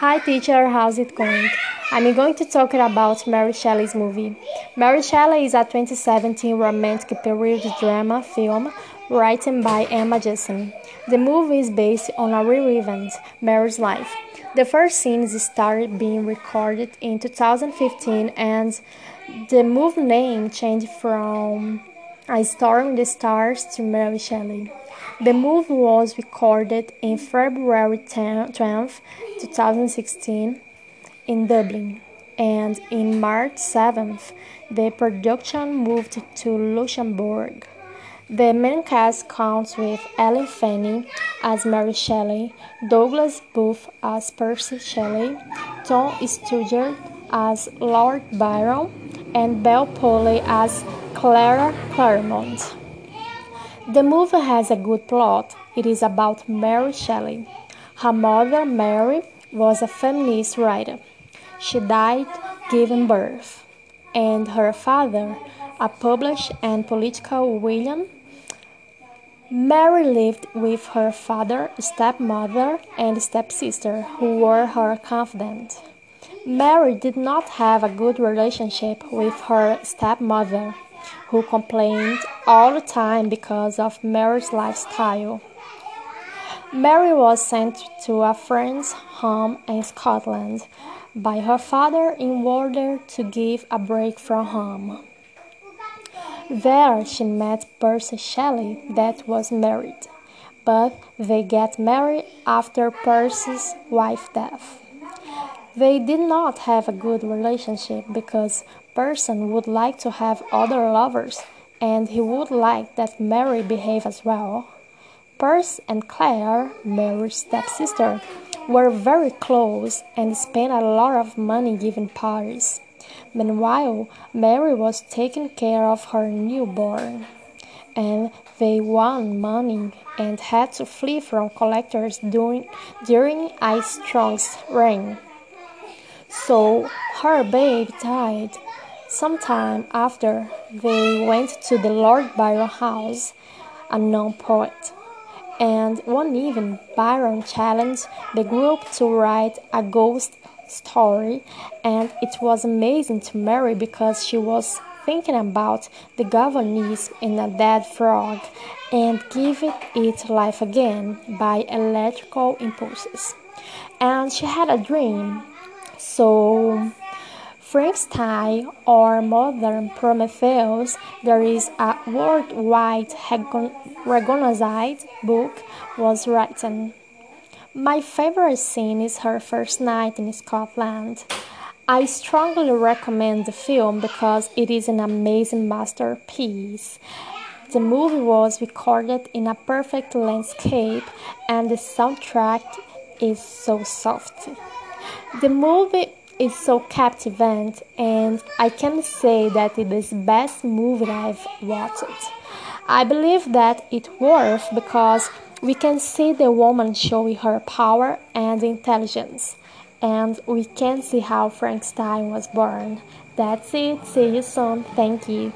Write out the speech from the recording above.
Hi teacher, how's it going? I'm going to talk about Mary Shelley's movie. Mary Shelley is a 2017 romantic period drama film written by Emma Jensen. The movie is based on a real event, Mary's life. The first scenes started being recorded in 2015 and the movie name changed from A Storm in the Stars to Mary Shelley. The movie was recorded in February 10, 12, 2016 in Dublin, and in March 7th, the production moved to Luxembourg. The main cast counts with Ellen Fanning as Mary Shelley, Douglas Booth as Percy Shelley, Tom Sturridge as Lord Byron, and Bel Powley as Clara Clairmont. The movie has a good plot. It is about Mary Shelley. Her mother, Mary, was a feminist writer. She died giving birth, and her father, a published and political William. Mary lived with her father, stepmother, and stepsister, who were her confidant. Mary did not have a good relationship with her stepmother who complained all the time because of Mary's lifestyle. Mary was sent to a friend's home in Scotland by her father in order to give a break from home. There she met Percy Shelley that was married, but they get married after Percy's wife's death. They did not have a good relationship because person would like to have other lovers and he would like that Mary behave as well. Percy and Claire, Mary's stepsister, were very close and spent a lot of money giving parties. Meanwhile, Mary was taking care of her newborn, and they won money and had to flee from collectors during, during a strong rain. So her babe died. Sometime after, they went to the Lord Byron house, a known poet. And one evening, Byron challenged the group to write a ghost story, and it was amazing to Mary because she was thinking about the galvanism in a dead frog and giving it life again by electrical impulses. And she had a dream so, Frankenstein or modern Prometheus, there is a worldwide recognized book was written. My favorite scene is her first night in Scotland. I strongly recommend the film because it is an amazing masterpiece. The movie was recorded in a perfect landscape and the soundtrack is so soft. The movie is so captivating, and I can say that it is the best movie I've watched. I believe that it worth because we can see the woman showing her power and intelligence, and we can see how Frankenstein was born. That's it. See you soon. Thank you.